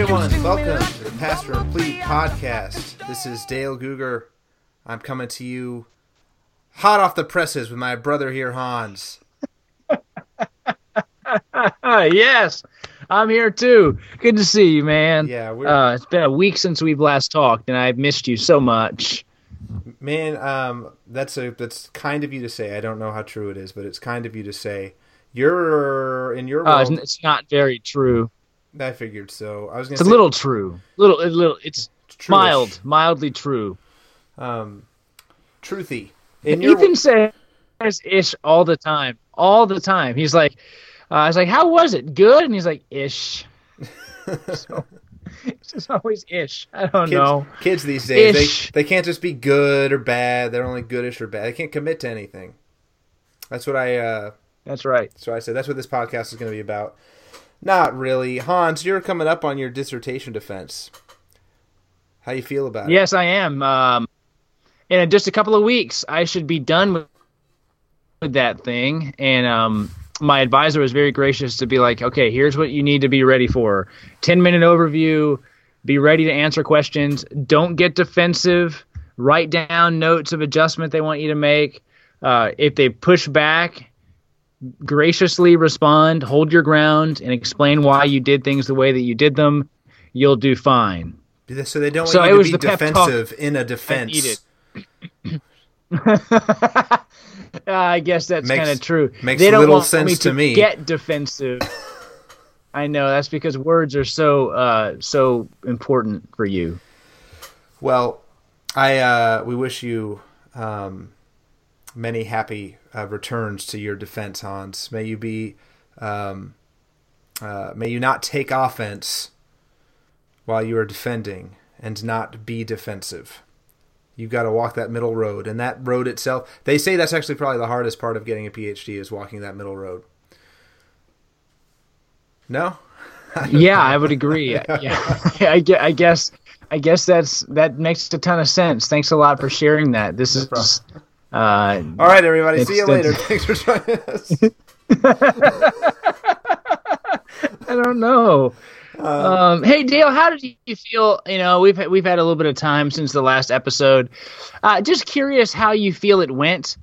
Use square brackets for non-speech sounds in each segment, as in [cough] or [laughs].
Everyone, welcome to the Pastor and Plebe podcast. This is Dale Guger. I'm coming to you hot off the presses with my brother here, Hans. [laughs] yes, I'm here too. Good to see you, man. Yeah, we're Uh, it's been a week since we've last talked, and I've missed you so much. man. Um, that's a that's kind of you to say. I don't know how true it is, but it's kind of you to say. You're in your Uh, world. it's, it's not very true. I figured so. I was gonna It's a little true. Little, a little. It's it's mild, mildly true. Um, truthy. In your Ethan says ish all the time, all the time. He's like, uh, I was like, how was it? Good, and he's like, ish. [laughs] so it's just always ish. I don't kids, know. kids these days Ish. they they can't just be good or bad. They're only goodish or bad. They can't commit to anything. That's what I. Uh, That's right. So I said that's what this podcast is going to be about. Not really, Hans. You're coming up on your dissertation defense. How you feel about it? Yes, I am. Um, in just a couple of weeks, I should be done with, that thing. And um, my advisor was very gracious to be like, okay, here's what you need to be ready for 10 minute overview, be ready to answer questions. Don't get defensive. Write down notes of adjustment they want you to make. Uh, if they push back, graciously respond, hold your ground, and explain why you did things the way that you did them. You'll do fine. So they don't want So you it to was be the pep talk defensive in a defense. [laughs] I guess that's kind of true. makes they don't little want sense me to to me. Get defensive. I know that's because words are so uh, so important for you. Well, I uh, we wish you um, many happy uh, returns to your defense, Hans. May you be, um, uh, may you not take offense while you are defending, and not be defensive. You've got to walk that middle road, and that road itself. They say that's actually probably the hardest part of getting a PhD is walking that middle road. No, [laughs] Yeah, I would agree. yeah, [laughs] I, I guess I guess that's that makes a ton of sense. Thanks a lot for sharing that. This is uh, All right, everybody. See you later. Thanks for joining us. [laughs] I don't know. Um, hey Dale, how did you feel? You know, we've we've had a little bit of time since the last episode. Uh, just curious how you feel it went.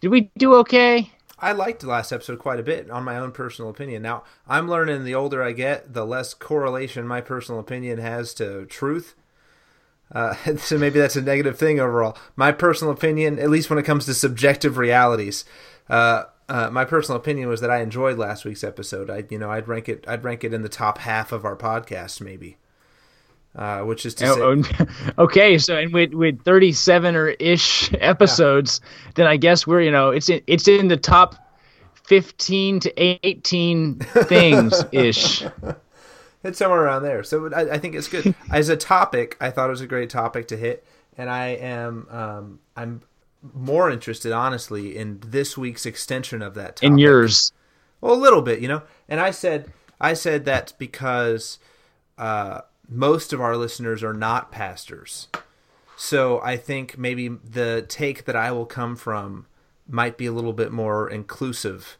Did we do okay? I liked the last episode quite a bit on my own personal opinion. Now, I'm learning the older I get, the less correlation my personal opinion has to truth. Uh, [laughs] so maybe that's a negative thing overall. My personal opinion, at least when it comes to subjective realities, uh, uh, my personal opinion was that I enjoyed last week's episode. I, you know, I'd rank it, I'd rank it in the top half of our podcast, maybe. Uh, which is to say, Oh, oh, [laughs] okay, so and with with thirty seven or ish episodes, then I guess we're you know it's in it's in the top fifteen to eighteen [laughs] things ish. It's somewhere around there. So I, I think it's good [laughs] as a topic. I thought it was a great topic to hit, and I am um, I'm more interested, honestly, in this week's extension of that. Topic. In yours, well, a little bit, you know. And I said I said that because uh, most of our listeners are not pastors, so I think maybe the take that I will come from might be a little bit more inclusive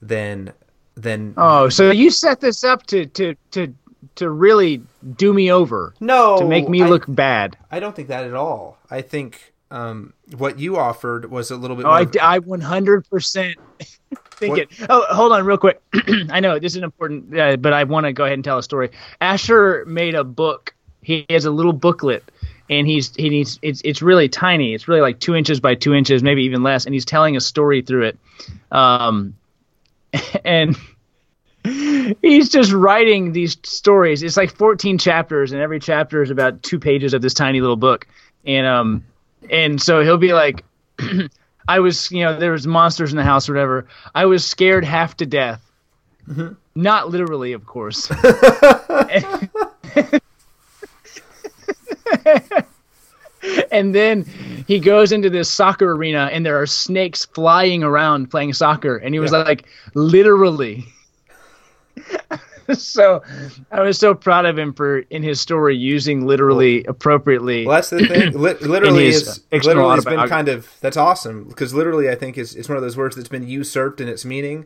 than than oh, so you set this up to to to to really do me over, no to make me I- look bad. I don't think that at all. I think um, what you offered was a little bit Oh, more. I, I 100% [laughs] think it. Oh, hold on, real quick. [clears throat] I know this is important, uh, but I want to go ahead and tell a story. Asher made a book. He has a little booklet, and he's he needs it's it's really tiny. It's really like two inches by two inches, maybe even less. And he's telling a story through it, um, [laughs] and he's just writing these stories. It's like 14 chapters, and every chapter is about two pages of this tiny little book. And um, and so he'll be like, [clears throat] I was, you know, there was monsters in the house or whatever. I was scared half to death. Not literally, of course. [laughs] [laughs] and then he goes into this soccer arena and there are snakes flying around playing soccer and he was Yeah. like literally [laughs] so i was so proud of him for in his story using literally appropriately Well, that's the thing. [clears throat] Li- literally is literally has been kind of that's awesome because literally I think is it's one of those words that's been usurped in its meaning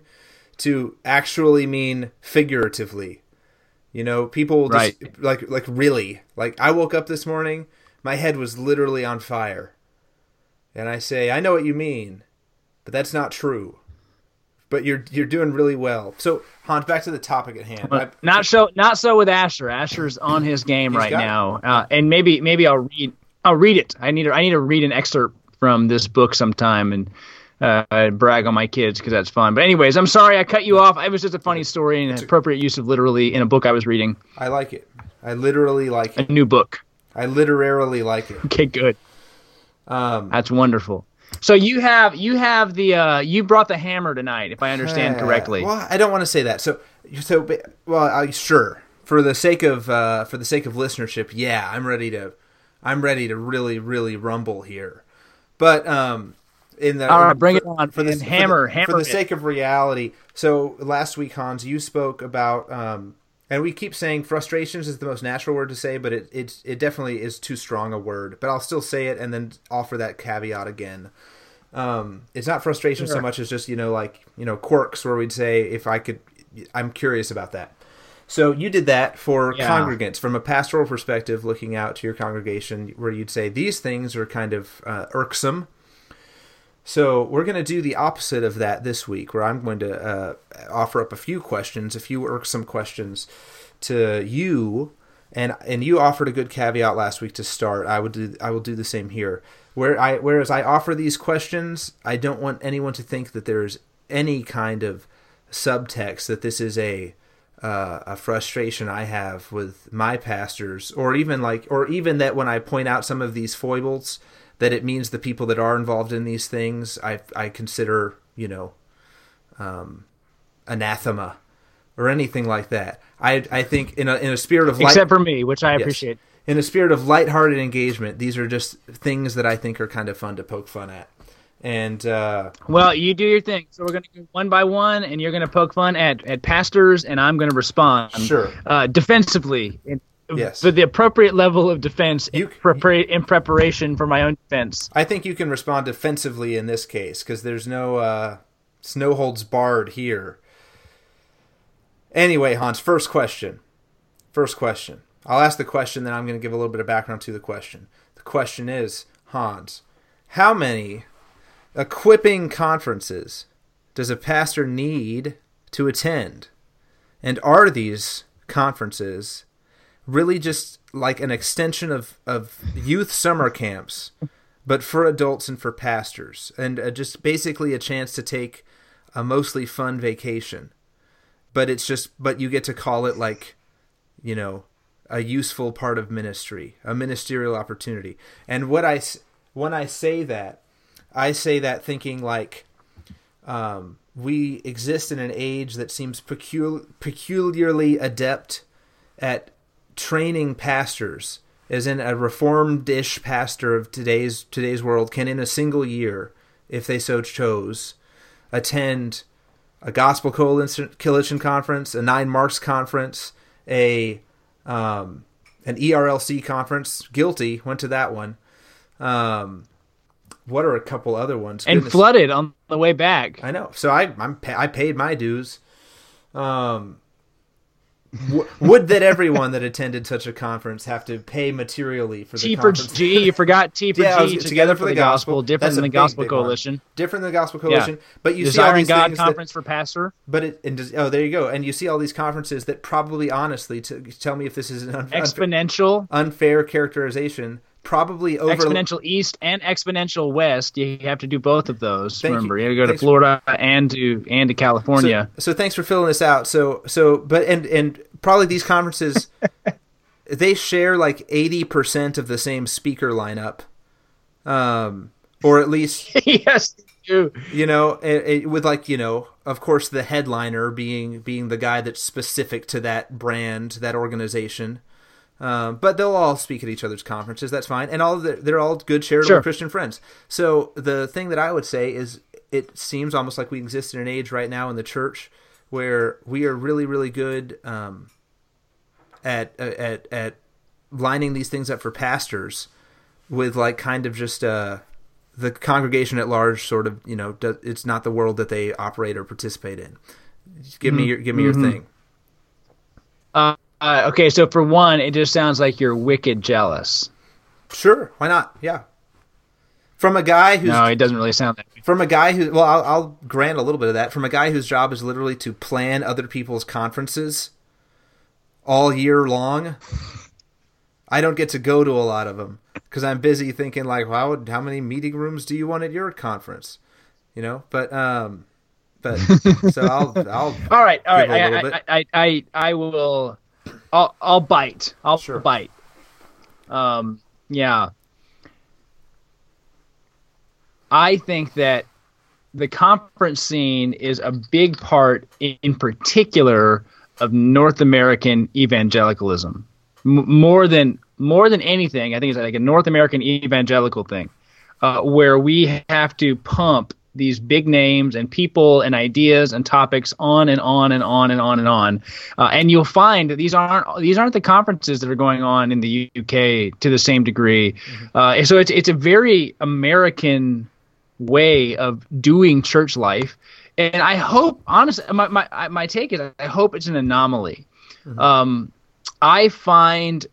to actually mean figuratively. You know, people just, Right. like like really like I woke up this morning, my head was literally on fire, and I say I know what you mean, but that's not true. But you're you're doing really well. So Hans, back to the topic at hand. Not so not so with Asher. Asher's on his game right now, uh, and maybe maybe I'll read I'll read it. I need to I need to read an excerpt from this book sometime and uh, brag on my kids because that's fun. But anyways, I'm sorry I cut you off. It was just a funny story and an appropriate use of literally in a book I was reading, I like it. I literally like a new book. I literally like it. Okay, good. Um, That's wonderful. So you have you have the uh, you brought the hammer tonight, if I understand Uh, correctly. Well, I don't want to say that. So, so well, I, sure. For the sake of uh, for the sake of listenership, yeah, I'm ready to, I'm ready to really, really rumble here. But um, in the All right, bring it on, for the man. for the- Hammer, for the sake of reality. So last week, Hans, you spoke about um, and we keep saying frustrations is the most natural word to say, but it it it definitely is too strong a word. But I'll still say it and then offer that caveat again um, it's not frustration so much as just you know like you know quirks where we'd say if I could, I'm curious about that. So you did that for Yeah. congregants from a pastoral perspective, looking out to your congregation, where you'd say these things are kind of uh, irksome. So we're going to do the opposite of that this week, where I'm going to uh, offer up a few questions, a few irksome questions to you, and and you offered a good caveat last week to start. I would do I will do the same here. Where I whereas I offer these questions, I don't want anyone to think that there's any kind of subtext that this is a uh, a frustration I have with my pastors, or even like, or even that when I point out some of these foibles, that it means the people that are involved in these things, I I consider you know, um, anathema, or anything like that. I I think in a in a spirit of light, Except for me, which I Yes. appreciate. in a spirit of lighthearted engagement, these are just things that I think are kind of fun to poke fun at. And uh, Well, you do your thing. So we're going to go one by one, and you're going to poke fun at, at pastors, and I'm going to respond Sure. uh, defensively. In, Yes. With the appropriate level of defense in, You- prepara- in preparation for my own defense. I think you can respond defensively in this case because there's no uh, no holds barred here. Anyway, Hans, first question. First question. I'll ask the question, then I'm going to give a little bit of background to the question. The question is, Hans, how many equipping conferences does a pastor need to attend? And are these conferences really just like an extension of, of youth summer camps, but for adults and for pastors, and uh, just basically a chance to take a mostly fun vacation. But it's just, but you get to call it like, you know, a useful part of ministry, a ministerial opportunity. And what I, when I say that, I say that thinking like, um, we exist in an age that seems pecul- peculiarly adept at training pastors as in a reformed-ish pastor of today's today's world can in a single year if they so chose attend a gospel coalition, conference a nine marks conference a um, an erlc conference guilty went to that one um, what are a couple other ones And Goodness. flooded on the way back. I know. So I I'm I paid my dues. Um, would that everyone that attended such a conference have to pay materially for the T for conference? G. You forgot T for [laughs] Yeah, G. Together, for the gospel. Different than the big, Gospel big one. Coalition. Different than the Gospel Coalition, but you see all these God things that, Conference for Pastor. but it and does, oh there you go, and you see all these conferences that probably honestly to tell me if this is an unfair, Exponential. unfair characterization probably over Exponential East and Exponential West. You have to do both of those. Thank remember, you, have to go to Thanks for- Florida and to and to California. So, so thanks for filling this out. So so but and and probably these conferences [laughs] they share like 80% of the same speaker lineup. Um or at least, [laughs] yes, you do. you know, it, it- with like, you know, of course the headliner being being the guy that's specific to that brand, that organization. Um, but they'll all speak at each other's conferences. That's fine, and all the, they're all good charitable Sure. Christian friends. So the thing that I would say is, it seems almost like we exist in an age right now in the church where we are really, really good um, at at at lining these things up for pastors with like kind of just uh, the congregation at large. Sort of, you know, does, it's not the world that they operate or participate in. Just give me your give me your thing. uh, okay, so for one, it just sounds like you're wicked jealous. Sure, why not? Yeah. From a guy who's No, it doesn't really sound that way. from a guy who well I'll, I'll grant a little bit of that from a guy whose job is literally to plan other people's conferences all year long i don't get to go to a lot of them because i'm busy thinking like wow how many meeting rooms do you want at your conference you know but um but so i'll i'll [laughs] All right, all right. I, I. I, I, I will. I'll, I'll bite. I'll Sure. bite. Um, yeah. I think that the conference scene is a big part, in, particular, of North American evangelicalism. M- more than more than anything, I think it's like a North American evangelical thing, uh, where we have to pump these big names and people and ideas and topics on and on and on and on and on. Uh, and you'll find that these aren't these aren't the conferences that are going on in the UK to the same degree. Uh, so it's it's a very American way of doing church life. And I hope, honestly, my, my, my take is I hope it's an anomaly. Um, I find,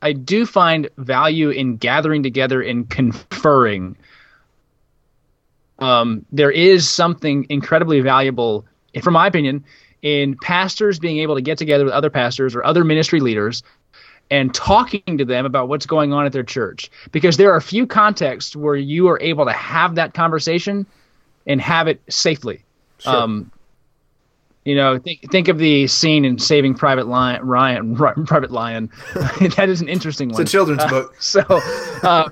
I do find value in gathering together and conferring. Um, there is something incredibly valuable, from my opinion, in pastors being able to get together with other pastors or other ministry leaders and talking to them about what's going on at their church. Because there are a few contexts where you are able to have that conversation and have it safely. Sure. Um, you know, think think of the scene in Saving Private Lion, Ryan, Ri- [laughs] Private Lion. [laughs] that is an interesting one. it's a children's book [laughs] So, uh,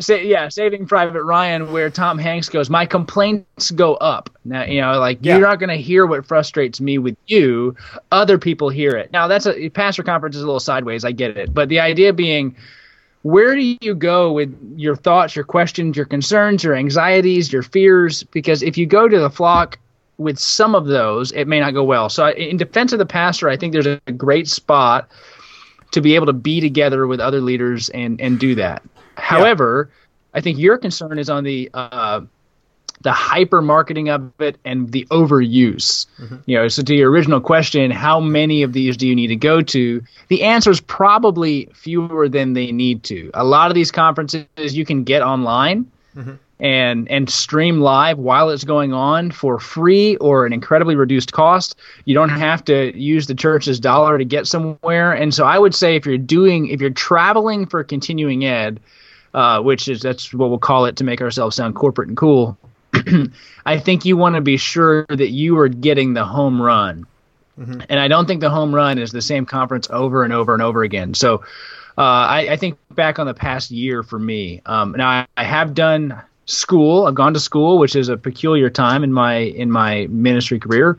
say, yeah, Saving Private Ryan, where Tom Hanks goes, my complaints go up. Now, you know, like Yeah. you're not going to hear what frustrates me with you. Other people hear it. Now, that's a pastor conference is a little sideways. I get it, but the idea being. Where do you go with your thoughts, your questions, your concerns, your anxieties, your fears? Because if you go to the flock with some of those, it may not go well. So, in defense of the pastor, I think there's a great spot to be able to be together with other leaders and and do that. However, I think your concern is on the uh, the hyper marketing of it and the overuse. You know, so to your original question, how many of these do you need to go to? The answer is probably fewer than they need to. A lot of these conferences you can get online and and stream live while it's going on for free or an incredibly reduced cost. You don't have to use the church's dollar to get somewhere. And so I would say if you're doing if you're traveling for continuing ed, uh, which is that's what we'll call it to make ourselves sound corporate and cool. [clears throat] I think you want to be sure that you are getting the home run. And I don't think the home run is the same conference over and over and over again. So uh, I, I think back on the past year for me. Um, now I, I have done school. I've gone to school, which is a peculiar time in my in my ministry career.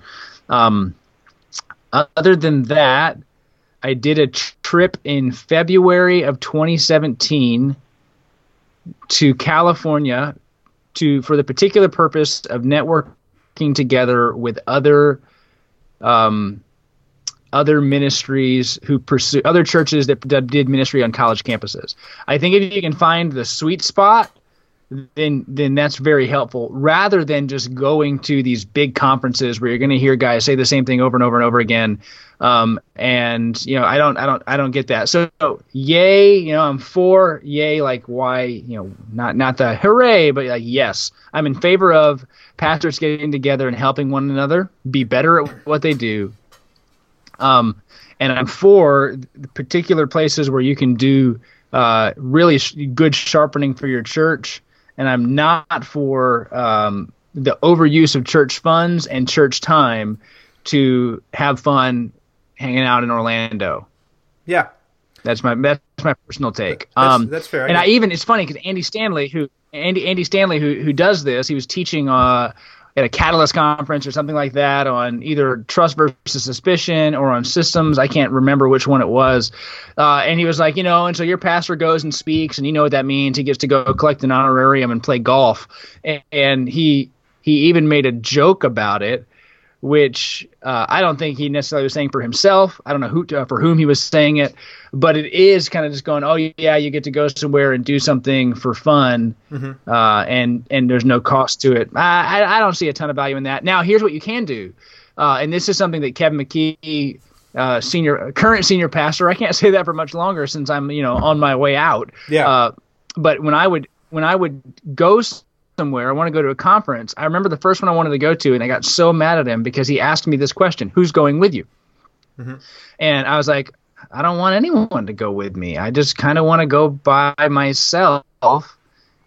Um, other than that, I did a trip in February of 2017 to California to for the particular purpose of networking together with other um, other ministries who pursue other churches that, that did ministry on college campuses. I think if you can find the sweet spot, then then that's very helpful. Rather than just going to these big conferences where you're going to hear guys say the same thing over and over and over again, um, and you know I don't I don't I don't get that. So yay, you know I'm for yay like why you know not not the hooray, but like yes I'm in favor of pastors getting together and helping one another be better at what they do. Um, and I'm for particular places where you can do uh, really sh- good sharpening for your church. And I'm not for um, the overuse of church funds and church time to have fun hanging out in Orlando. yeah That's my that's my personal take. That's- um, that's fair. I And I even it's funny because Andy Stanley, who Andy Andy Stanley, who who does this, he was teaching uh, at a Catalyst conference or something like that on either trust versus suspicion or on systems. I can't remember which one it was. Uh, and he was like, you know, and so your pastor goes and speaks, and you know what that means. He gets to go collect an honorarium and play golf. And, and he he even made a joke about it which uh, I don't think he necessarily was saying for himself. I don't know who uh, for whom he was saying it, but it is kind of just going, oh yeah, you get to go somewhere and do something for fun, uh, and and there's no cost to it. I, I I don't see a ton of value in that. Now here's what you can do, uh, and this is something that Kevin McKee uh, senior current senior pastor. I can't [laughs] say that for much longer since I'm you know on my way out. Yeah. Uh, but when I would when I would go somewhere, I want to go to a conference. I remember the first one I wanted to go to, and I got so mad at him because he asked me this question: "Who's going with you?" Mm-hmm. And I was like, I don't want anyone to go with me. I just kind of want to go by myself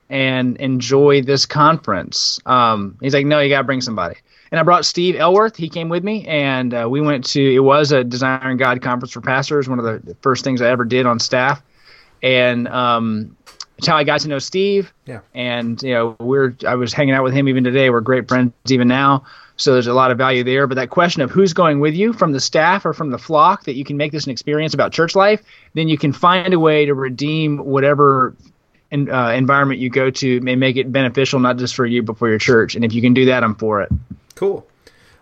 and enjoy this conference. Um, he's like, no, you got to bring somebody. And I brought Steve Elworth. He came with me, and uh, we went to. It was a Desiring God conference for pastors. One of the first things I ever did on staff, and um, it's how I got to know Steve. Yeah. And you know, we're I was hanging out with him even today. We're great friends even now. So there's a lot of value there. But that question of who's going with you from the staff or from the flock that you can make this an experience about church life, then you can find a way to redeem whatever in, uh, environment you go to and make it beneficial not just for you but for your church. And if you can do that, I'm for it. Cool.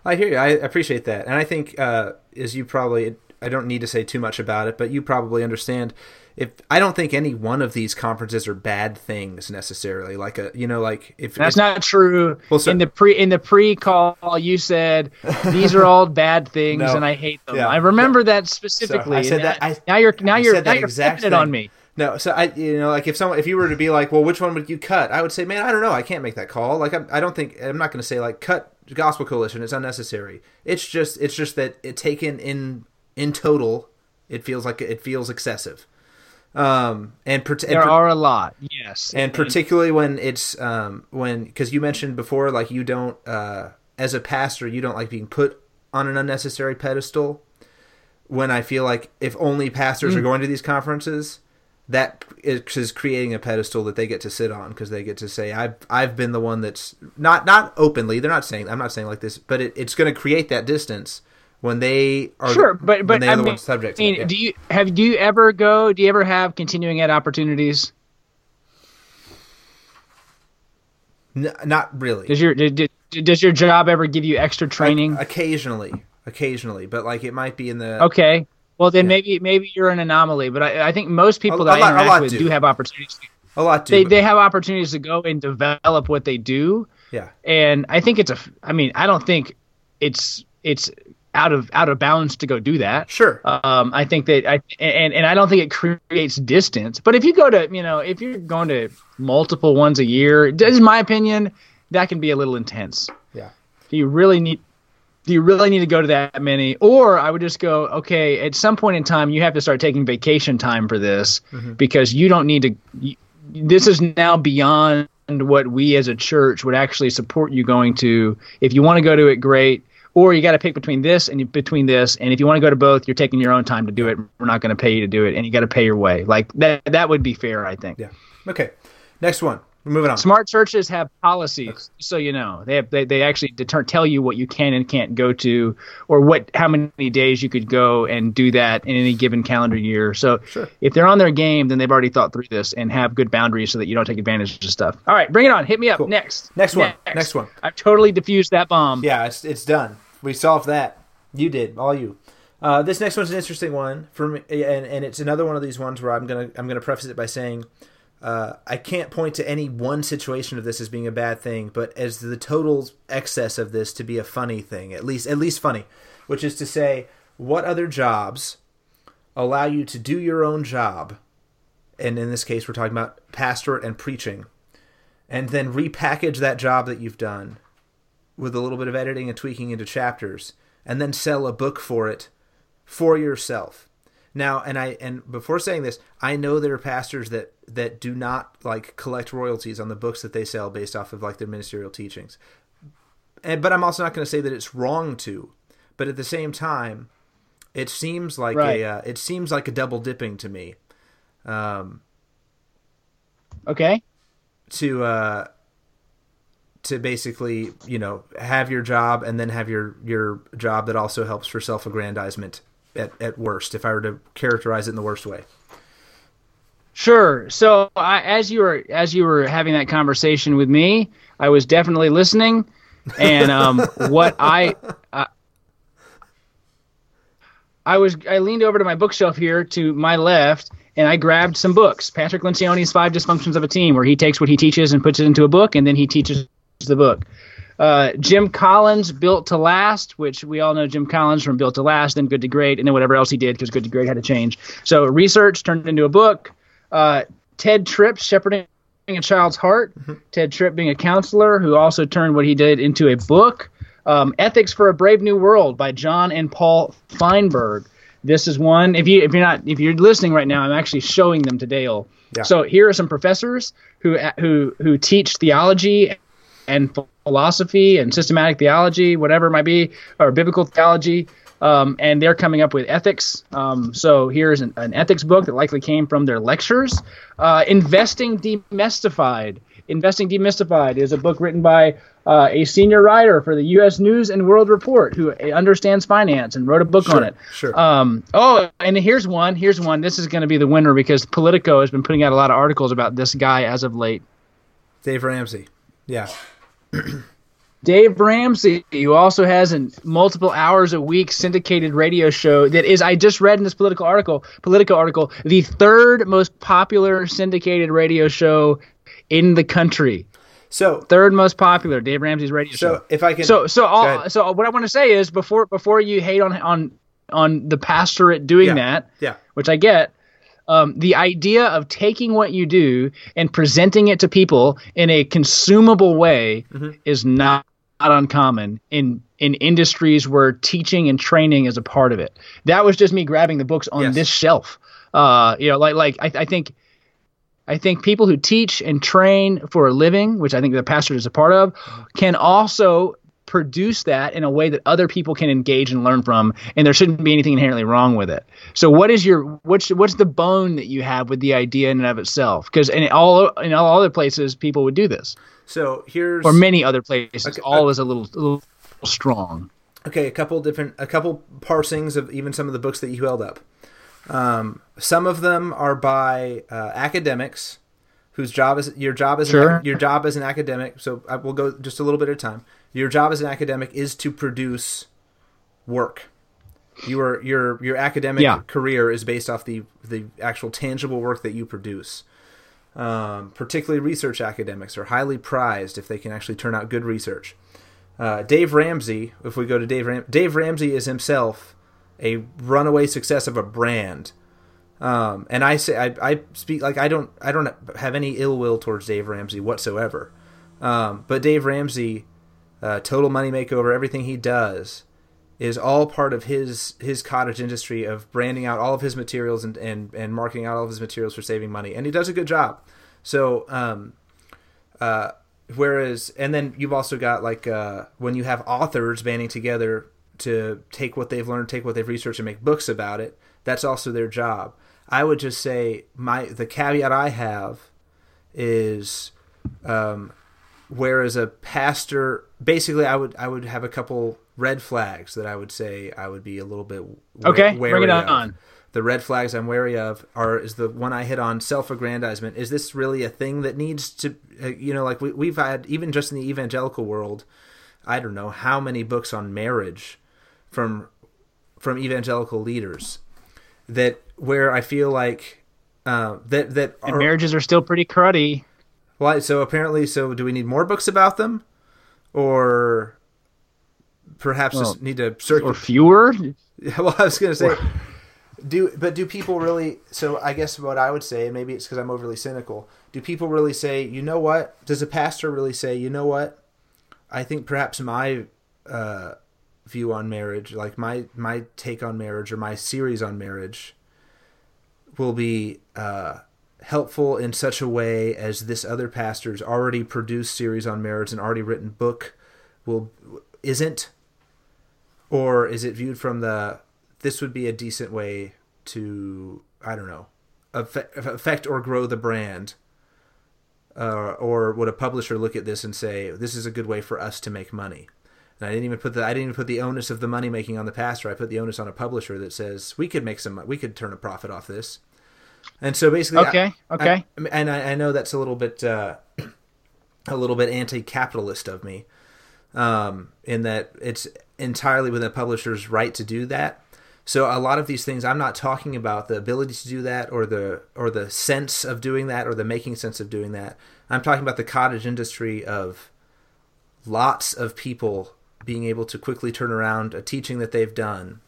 I hear you. I appreciate that, and I think uh, as you probably, I don't need to say too much about it, but you probably understand. If I don't think any one of these conferences are bad things necessarily, like a you know, like if That's if- not true. Well, so- in the pre in the pre call, you said these are all bad [laughs] things No. and I hate them. Yeah. I remember that So, specifically. I said that. I, now you're now I you're now you're exact it on me. No, so I, you know, like if someone, if you were to be like, well, which one would you cut? I would say, man, I don't know, I can't make that call. Like, I, I don't think I'm not going to say like cut Gospel Coalition. It's unnecessary. It's just, it's just that it taken in in total, it feels like it feels excessive. Um, and, per- and There per- are a lot. Yes. and particularly when it's um when because you mentioned before, like you don't uh as a pastor, you don't like being put on an unnecessary pedestal. When I feel like if only pastors are going to these conferences, that is is creating a pedestal that they get to sit on because they get to say I've I've been the one that's not not openly. They're not saying I'm not saying like this, but it, it's going to create that distance when they are Sure, but when but they I mean, subject. I mean, yeah. do you have do you ever go? Do you ever have continuing ed opportunities? N- not really. Does your did, does your job ever give you extra training? occasionally, occasionally, but like it might be in the okay. Well, then Yeah. maybe maybe you're an anomaly, but I, I think most people A- that a lot- I interact with do. do have opportunities. a lot. Do, They they have opportunities to go and develop what they do. yeah. and I think it's a. I mean, I don't think it's it's out of out of bounds to go do that. Sure. Um, I think that I and and I don't think it creates distance. But if you go to you know if you're going to multiple ones a year, this is my opinion. That can be a little intense. Yeah. Do you really need? Do you really need to go to that many? Or I would just go, okay, at some point in time, you have to start taking vacation time for this because you don't need to. You, this is now beyond what we as a church would actually support you going to. If you want to go to it, great. Or you got to pick between this and between this, and if you want to go to both, you're taking your own time to do it. We're not going to pay you to do it, and you got to pay your way. Like that. That would be fair, I think. Yeah. Okay. Next one. We're moving on. Smart churches have policies, so you know they have, they they actually deter, tell you what you can and can't go to, or what how many days you could go and do that in any given calendar year. So Sure. if they're on their game, then they've already thought through this and have good boundaries so that you don't take advantage of stuff. All right, bring it on. Hit me up Cool. next. Next one. Next one. I've totally diffused that bomb. Yeah, it's it's done. We solved that. You did, all you. Uh, this next one's an interesting one for me, and and it's another one of these ones where I'm gonna I'm gonna preface it by saying. Uh, I can't point to any one situation of this as being a bad thing, but as the total excess of this to be a funny thing, at least at least funny, which is to say, what other jobs allow you to do your own job, and in this case, we're talking about pastorate and preaching, and then repackage that job that you've done with a little bit of editing and tweaking into chapters and then sell a book for it for yourself. Now and i and before saying this i know there are pastors that that do not like collect royalties on the books that they sell based off of like their ministerial teachings and but i'm also not going to say that it's wrong to but at the same time it seems like Right. a uh, it seems like a double dipping to me um Okay. to uh to basically you know have your job and then have your your job that also helps for self-aggrandizement at, at worst if i were to characterize it in the worst way Sure. So I, as you were as you were having that conversation with me, I was definitely listening, and um, [laughs] what I, I I was I leaned over to my bookshelf here to my left, and I grabbed some books. Patrick Lencioni's Five Dysfunctions of a Team, where he takes what he teaches and puts it into a book, and then he teaches the book. Uh, Jim Collins, Built to Last, which we all know Jim Collins from Built to Last, then Good to Great, and then whatever else he did because Good to Great had to change. So research turned into a book. Uh, Tedd Tripp, Shepherding a Child's Heart. Mm-hmm. Tedd Tripp being a counselor who also turned what he did into a book. Um, Ethics for a Brave New World by John and Paul Feinberg. This is one. If you if you're not if you're listening right now, I'm actually showing them to Dale. Yeah. So here are some professors who who who teach theology and philosophy and systematic theology, whatever it might be, or biblical theology. Um, and they're coming up with ethics. Um, so here's an, an, ethics book that likely came from their lectures. Uh, Investing Demystified. Investing Demystified is a book written by uh, a senior writer for the U.S. News and World Report who understands finance and wrote a book sure, on it. Sure. Um, oh, and here's one. Here's one. This is going to be the winner because Politico has been putting out a lot of articles about this guy as of late. Dave Ramsey. Yeah. [clears throat] Dave Ramsey, who also has a multiple hours a week syndicated radio show that is, I just read in this political article, Politico article, the third most popular syndicated radio show in the country. So third most popular, Dave Ramsey's radio so show. So if I can, so so all, so what I want to say is before before you hate on on on the pastorate doing yeah. that, yeah, which I get. Um, the idea of taking what you do and presenting it to people in a consumable way mm-hmm. is not, not uncommon in in industries where teaching and training is a part of it. That was just me grabbing the books on yes. this shelf. Uh, you know, like like I, I think I think people who teach and train for a living, which I think the pastor is a part of, can also produce that in a way that other people can engage and learn from, and there shouldn't be anything inherently wrong with it. So, what is your what's what's the bone that you have with the idea in and of itself? Because in all in all other places, people would do this. So here's or many other places, okay, all uh, is a little, a little strong. Okay, a couple different, a couple parsings of even some of the books that you held up. Um, some of them are by uh, academics whose job is your job is sure. an, your job as an academic. So I will go just a little bit at a time. Your job as an academic is to produce work. Your your your academic yeah. career is based off the the actual tangible work that you produce. Um, particularly research academics are highly prized if they can actually turn out good research. Uh, Dave Ramsey, if we go to Dave Ram- Dave Ramsey is himself a runaway success of a brand. Um, and I say I, I speak like I don't I don't have any ill will towards Dave Ramsey whatsoever. Um, but Dave Ramsey, uh, total money makeover, everything he does is all part of his his cottage industry of branding out all of his materials and, and, and marketing out all of his materials for saving money, and he does a good job. So, um, uh, whereas, and then you've also got like uh, when you have authors banding together to take what they've learned, take what they've researched, and make books about it. That's also their job. I would just say my the caveat I have is, um, whereas a pastor, basically, I would I would have a couple red flags that I would say I would be a little bit okay. Wary bring it of. on. The red flags I'm wary of are is the one I hit on self-aggrandizement. Is this really a thing that needs to, uh, you know, like we, we've had even just in the evangelical world, I don't know how many books on marriage from from evangelical leaders that where I feel like uh, that that and marriages are still pretty cruddy. Well, so apparently, so do we need more books about them, or perhaps well, just need to search or fewer? [laughs] well, I was going to say, do but do people really? So I guess what I would say, and maybe it's because I'm overly cynical. Do people really say, you know what? Does a pastor really say, you know what? I think perhaps my uh, view on marriage, like my my take on marriage or my series on marriage, will be uh, helpful in such a way as this other pastor's already produced series on marriage and already written book will isn't, or is it viewed from the this would be a decent way to I don't know affect or grow the brand. Uh, or would a publisher look at this and say this is a good way for us to make money? And I didn't even put the I didn't even put the onus of the money making on the pastor. I put the onus on a publisher that says we could make some we could turn a profit off this. And so basically, okay, I, okay, I, and I, I, know that's a little bit uh, [clears throat] a little bit anti-capitalist of me, um, in that it's entirely within a publisher's right to do that. So a lot of these things, I'm not talking about the ability to do that or the or the sense of doing that or the making sense of doing that. I'm talking about the cottage industry of lots of people being able to quickly turn around a teaching that they've done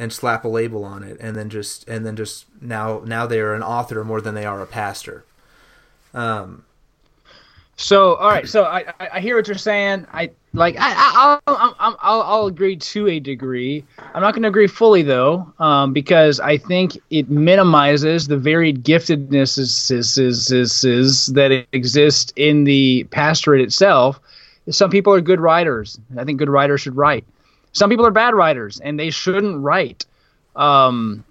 and slap a label on it and then just and then just now now they are an author more than they are a pastor um so all right so i i hear what you're saying i like i, I I'll, I'll i'll agree to a degree i'm not going to agree fully though um because i think it minimizes the varied giftednesses that exist in the pastorate itself some people are good writers. I think good writers should write. Some people are bad writers, and they shouldn't write. Um,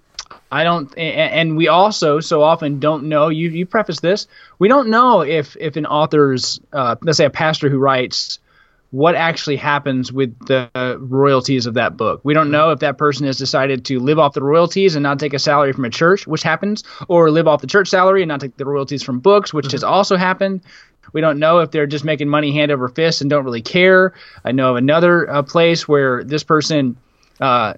I don't, and we also so often don't know. You you preface this. We don't know if if an author's, uh, let's say a pastor who writes, what actually happens with the royalties of that book. We don't know if that person has decided to live off the royalties and not take a salary from a church, which happens, or live off the church salary and not take the royalties from books, which mm-hmm. has also happened. We don't know if they're just making money hand over fist and don't really care. I know of another uh, place where this person uh,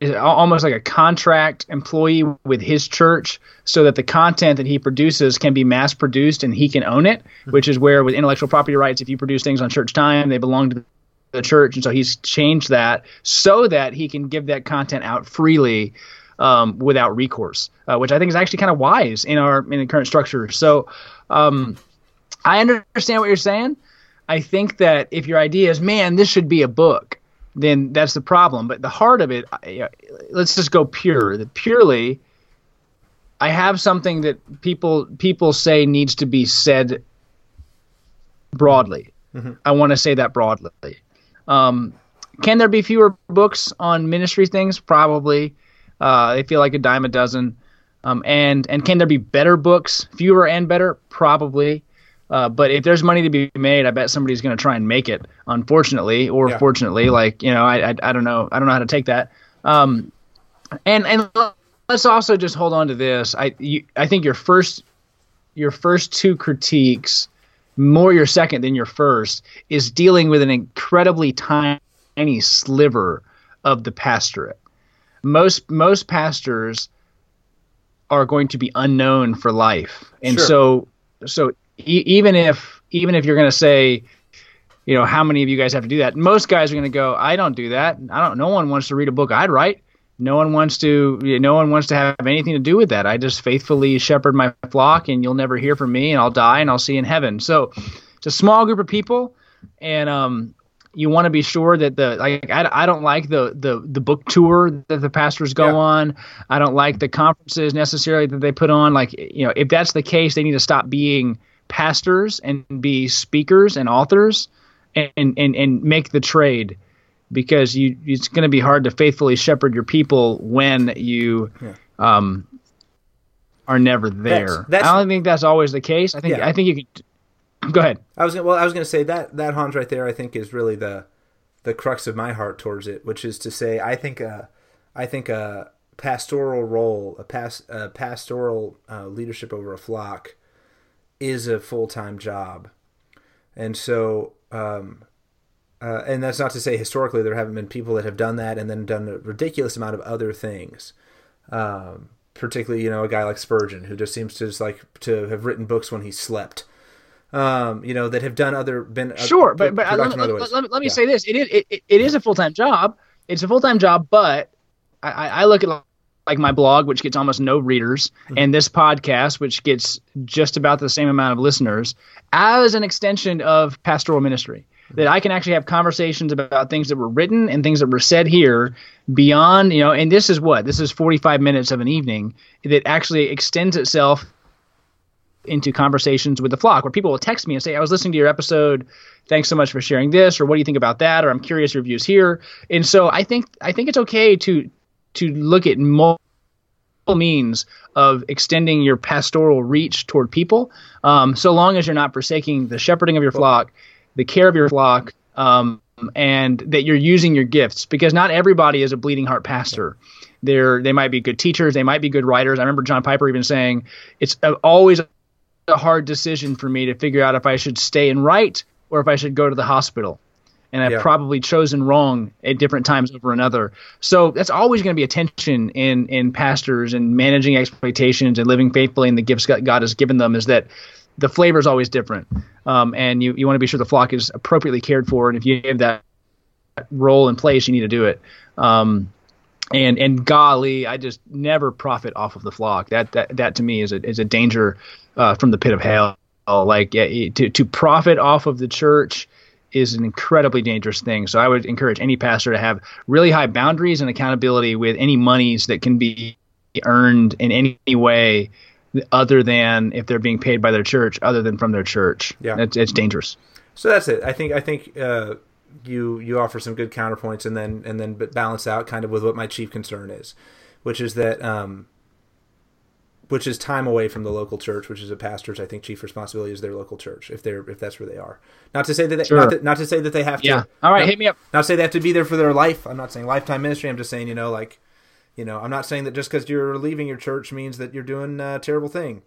is almost like a contract employee with his church so that the content that he produces can be mass produced and he can own it, mm-hmm. which is where with intellectual property rights, if you produce things on church time, they belong to the church. And so he's changed that so that he can give that content out freely. Um, without recourse, uh, which I think is actually kind of wise in our in the current structure. So, um, I understand what you're saying. I think that if your idea is, man, this should be a book, then that's the problem. But the heart of it, let's just go pure. The purely, I have something that people people say needs to be said broadly. Mm-hmm. I want to say that broadly. Um, can there be fewer books on ministry things? Probably. Uh, they feel like a dime a dozen. Um, and and can there be better books, fewer and better? Probably. Uh, but if there's money to be made, I bet somebody's going to try and make it. Unfortunately, or yeah. fortunately, like you know, I, I, I don't know, I don't know how to take that. Um, and and let's also just hold on to this. I you, I think your first your first two critiques, more your second than your first, is dealing with an incredibly tiny sliver of the pastorate. Most most pastors are going to be unknown for life, and sure. so so e- even if even if you're going to say you know how many of you guys have to do that? Most guys are going to go i don't do that. I don't no one wants to read a book i'd write. No one wants to no one wants to have anything to do with that. I just faithfully shepherd my flock and you'll never hear from me and i'll die and i'll see you in heaven. So it's a small group of people and um you want to be sure that the like I, I don't like the the the book tour that the pastors go yeah. on. I don't like the conferences necessarily that they put on. Like you know if that's the case they need to stop being pastors and be speakers and authors and and, and make the trade because you it's going to be hard to faithfully shepherd your people when you yeah. um, are never there. That's, that's, I don't think that's always the case. I think yeah. I think you can go ahead. I was well I was going to say that that Hans right there I think is really the the crux of my heart towards it, which is to say I think uh, I think a pastoral role, a, pas, a pastoral uh, leadership over a flock is a full time job, and so um, uh, and that's not to say historically there haven't been people that have done that and then done a ridiculous amount of other things. Um, particularly, you know, a guy like Spurgeon who just seems to just like to have written books when he slept. Um, you know, that have done other been sure, but but let, let, let, let, me, let me yeah. say this: it is it, it is a full time job. It's a full time job, but I, I look at like my blog, which gets almost no readers, mm-hmm. and this podcast, which gets just about the same amount of listeners, as an extension of pastoral ministry. Mm-hmm. That I can actually have conversations about things that were written and things that were said here beyond, you know, and this is what? This is 45 minutes of an evening that actually extends itself into conversations with the flock where people will text me and say, I was listening to your episode. Thanks so much for sharing this, or what do you think about that? Or I'm curious your views here. And so I think I think it's okay to to look at multiple means of extending your pastoral reach toward people, um, so long as you're not forsaking the shepherding of your flock, the care of your flock, um, and that you're using your gifts. Because not everybody is a bleeding heart pastor. They're, they might be good teachers, they might be good writers. I remember John Piper even saying it's always a hard decision for me to figure out if I should stay and write or if I should go to the hospital and I've yeah. probably chosen wrong at different times over another. So that's always going to be a tension in in pastors and managing expectations and living faithfully in the gifts God has given them. Is that the flavor is always different, um, and you you want to be sure the flock is appropriately cared for, and if you have that role in place, you need to do it. Um, and and golly, I just never profit off of the flock. That that that to me is a is a danger uh, from the pit of hell. Like to to profit off of the church is an incredibly dangerous thing. So I would encourage any pastor to have really high boundaries and accountability with any monies that can be earned in any way other than if they're being paid by their church, other than from their church. Yeah, it's, it's dangerous. So that's it. I think I think uh, you you offer some good counterpoints and then and then balance out kind of with what my chief concern is, which is that um, which is time away from the local church, which is a pastor's I think chief responsibility is their local church if they're if that's where they are. Not to say that they, sure. not, to, not to say that they have to. Yeah. All right, not, hit me up. Not to say they have to be there for their life. I'm not saying lifetime ministry. I'm just saying you know like, you know I'm not saying that just because you're leaving your church means that you're doing a terrible thing.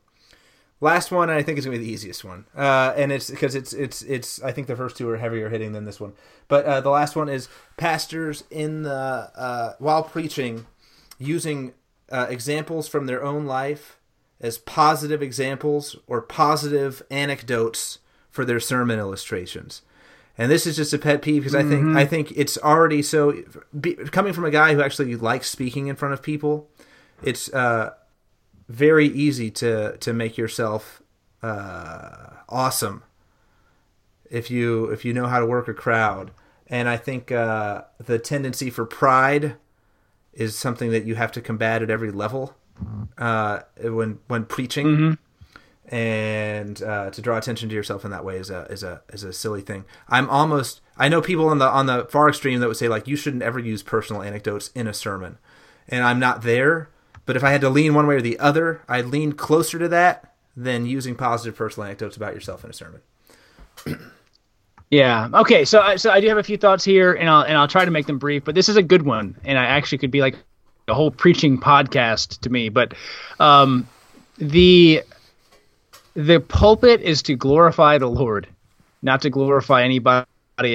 Last one, I think is gonna be the easiest one, uh, and it's because it's it's it's. I think the first two are heavier hitting than this one, but uh, the last one is pastors in the uh, while preaching, using uh, examples from their own life as positive examples or positive anecdotes for their sermon illustrations. And this is just a pet peeve because I think mm-hmm. I think it's already so be, coming from a guy who actually likes speaking in front of people. It's uh, very easy to to make yourself uh, awesome if you if you know how to work a crowd. And I think uh, the tendency for pride is something that you have to combat at every level uh, when when preaching. Mm-hmm. And uh, to draw attention to yourself in that way is a is a is a silly thing. I'm almost I know people on the on the far extreme that would say like you shouldn't ever use personal anecdotes in a sermon, and I'm not there but if I had to lean one way or the other, I'd lean closer to that than using positive personal anecdotes about yourself in a sermon. [clears throat] yeah. Okay. So, so I do have a few thoughts here, and I'll and I'll try to make them brief. But this is a good one, and I actually could be like a whole preaching podcast to me. But um, the the pulpit is to glorify the Lord, not to glorify anybody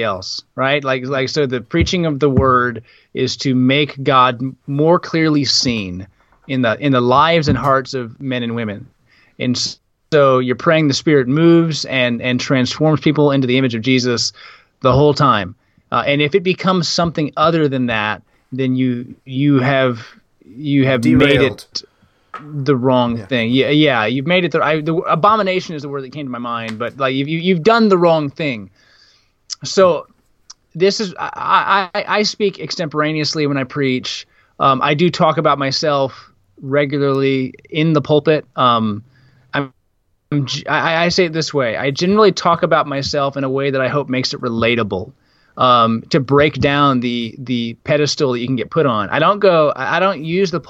else right like like so the preaching of the word is to make god more clearly seen in the in the lives and hearts of men and women. And so you're praying the Spirit moves and and transforms people into the image of Jesus the whole time. Uh, and if it becomes something other than that, then you you have you have Derailed. made it the wrong yeah. thing. Yeah, yeah, you've made it the, I, the abomination is the word that came to my mind, but like you've you've done the wrong thing. So this is I I, I speak extemporaneously when I preach. Um, I do talk about myself regularly in the pulpit. Um, I, I, say it this way: I generally talk about myself in a way that I hope makes it relatable. Um, to break down the the pedestal that you can get put on. I don't go. I don't use the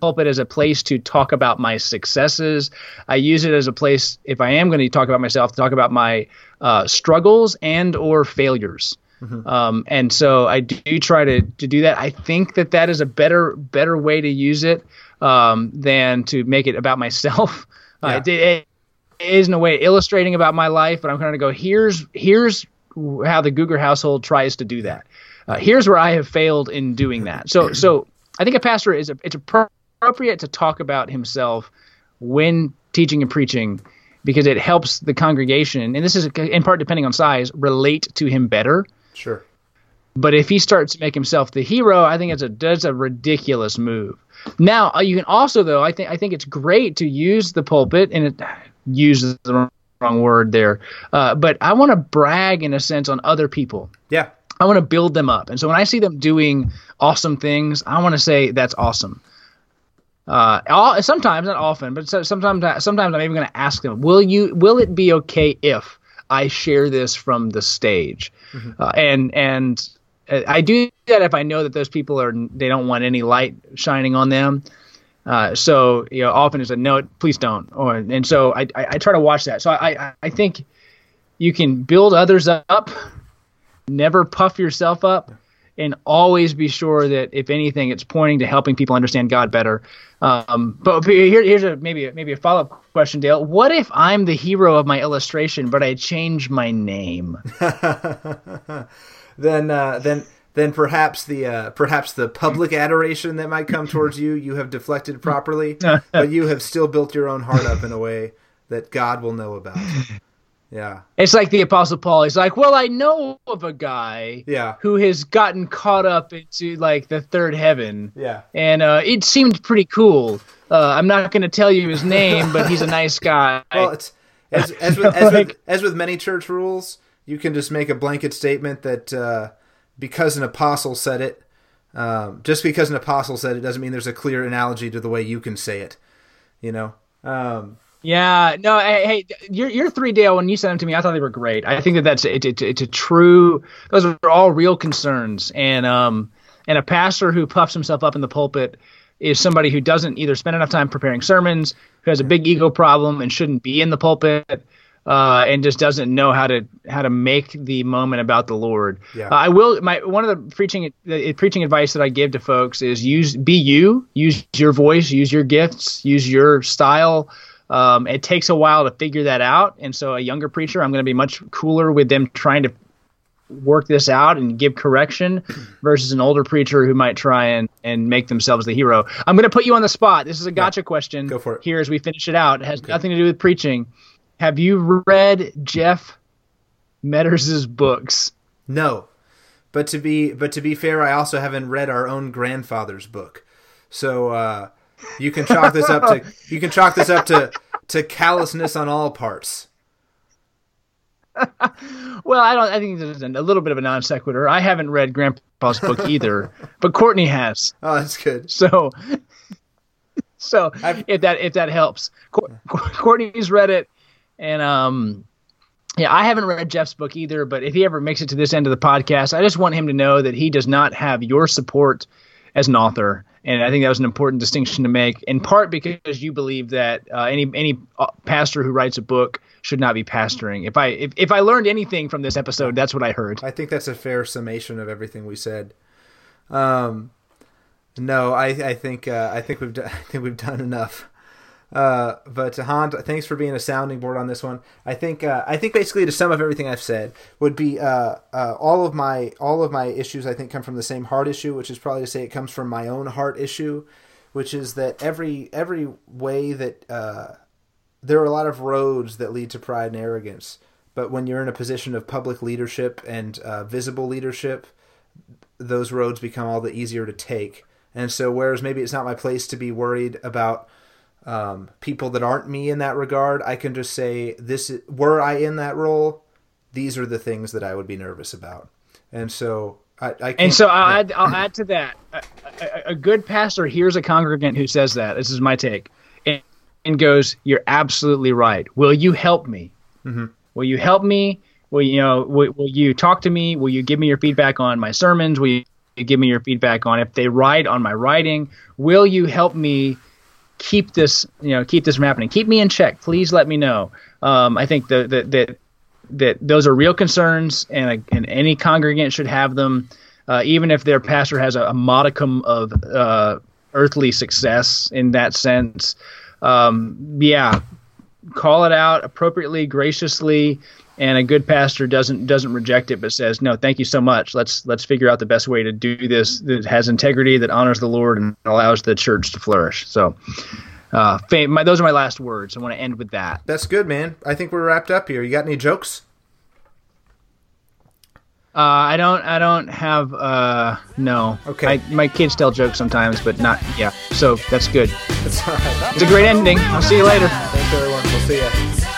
pulpit as a place to talk about my successes. I use it as a place, if I am going to talk about myself, to talk about my uh, struggles and or failures. Mm-hmm. Um, and so I do try to, to do that. I think that that is a better better way to use it um, than to make it about myself. [laughs] Yeah. Uh, it, it is in a way illustrating about my life, but I'm going to go here's here's how the Guger household tries to do that. Uh, here's where I have failed in doing that. So [clears throat] so I think a pastor is a, it's appropriate to talk about himself when teaching and preaching because it helps the congregation, and this is in part depending on size, relate to him better. Sure. But if he starts to make himself the hero, I think it's a that's a ridiculous move. Now uh, you can also though I think I think it's great to use the pulpit and it [sighs] uses the wrong word there, uh, but I want to brag in a sense on other people. Yeah. I want to build them up, and so when I see them doing awesome things, I want to say that's awesome. Uh, all, sometimes, not often, but sometimes, sometimes I'm even going to ask them, "Will you? Will it be okay if?" I share this from the stage, mm-hmm. uh, and and uh, I do that if I know that those people are they don't want any light shining on them. Uh, so you know, often it's a no, please don't. Or and so I, I, I try to watch that. So I I think you can build others up, never puff yourself up, and always be sure that if anything, it's pointing to helping people understand God better. Um, but here, here's a maybe maybe a follow up question, Dale. What if I'm the hero of my illustration, but I change my name? [laughs] then uh, then then perhaps the uh, perhaps the public adoration that might come towards you you have deflected properly, [laughs] but you have still built your own heart up in a way that God will know about. [laughs] Yeah. It's like the Apostle Paul. He's like, well, I know of a guy Yeah. who has gotten caught up into like the third heaven. Yeah. and uh, it seemed pretty cool. Uh, I'm not going to tell you his name, but he's a nice guy. Well, it's as as with, [laughs] as, with as with many church rules, you can just make a blanket statement that uh, because an apostle said it, um, just because an apostle said it doesn't mean there's a clear analogy to the way you can say it. You know. Um, yeah, no, hey, your your three Dale when you sent them to me, I thought they were great. I think that that's it, it, it's a true. Those are all real concerns, and um, and a pastor who puffs himself up in the pulpit is somebody who doesn't either spend enough time preparing sermons, who has a big ego problem and shouldn't be in the pulpit. Uh, and just doesn't know how to how to make the moment about the Lord. Yeah. Uh, I will. My one of the preaching the preaching advice that I give to folks is use be you, use your voice, use your gifts, use your style. Um, it takes a while to figure that out, and so a younger preacher, I'm going to be much cooler with them trying to work this out and give correction [clears throat] versus an older preacher who might try and, and make themselves the hero. I'm going to put you on the spot. This is a gotcha question. Go for it. Here as we finish it out. It has nothing to do with preaching. Have you read Jeff Metters' books? no, but to be but to be fair, I also haven't read our own grandfather's book, so uh, you can chalk this up to [laughs] you can chalk this up to to callousness on all parts. Well, I don't. I think there's a little bit of a non sequitur. I haven't read Grandpa's book either, [laughs] but Courtney has. Oh, that's good. So, [laughs] so I've- if that if that helps, Courtney's read it, and um, yeah, I haven't read Jeff's book either. But if he ever makes it to this end of the podcast, I just want him to know that he does not have your support as an author, and I think that was an important distinction to make. In part because you believe that uh, any any uh, pastor who writes a book should not be pastoring. If I if, if I learned anything from this episode, that's what I heard. I think that's a fair summation of everything we said. Um, no, I, I think uh, I think we've done, [laughs] I think we've done enough. Uh, but Hans, thanks for being a sounding board on this one. I think uh, I think basically to sum up everything I've said would be uh, uh, all of my all of my issues I think come from the same heart issue, which is probably to say it comes from my own heart issue, which is that every every way that uh, there are a lot of roads that lead to pride and arrogance, but when you're in a position of public leadership and uh, visible leadership, those roads become all the easier to take. And so, whereas maybe it's not my place to be worried about um, people that aren't me in that regard, I can just say this: is, were I in that role, these are the things that I would be nervous about. And so, I, I And so I'll add, I'll add to that. A, a, a good pastor hears a congregant who says that. This is my take, and, and goes, "You're absolutely right. Will you help me? Mm-hmm. Will you help me? Will you know? Will, will you talk to me? Will you give me your feedback on my sermons? Will you give me your feedback on if they write on my writing? Will you help me?" Keep this, you know, keep this from happening. Keep me in check. Please let me know. Um, I think that that that those are real concerns, and, a, and any congregant should have them, uh, even if their pastor has a, a modicum of uh, earthly success in that sense. Um, yeah, call it out appropriately, graciously, and a good pastor doesn't doesn't reject it, but says, "No, thank you so much. Let's let's figure out the best way to do this that has integrity, that honors the Lord, and allows the church to flourish." So. Uh, fam- my, those are my last words. I want to end with that. that's good, man. I think we're wrapped up here. You got any jokes? Uh, I don't. I don't have. Uh, no. Okay. I, my kids tell jokes sometimes, but not. Yeah. So that's good. That's all right. It's a great ending. I'll see you later. Thanks, everyone. We'll see ya.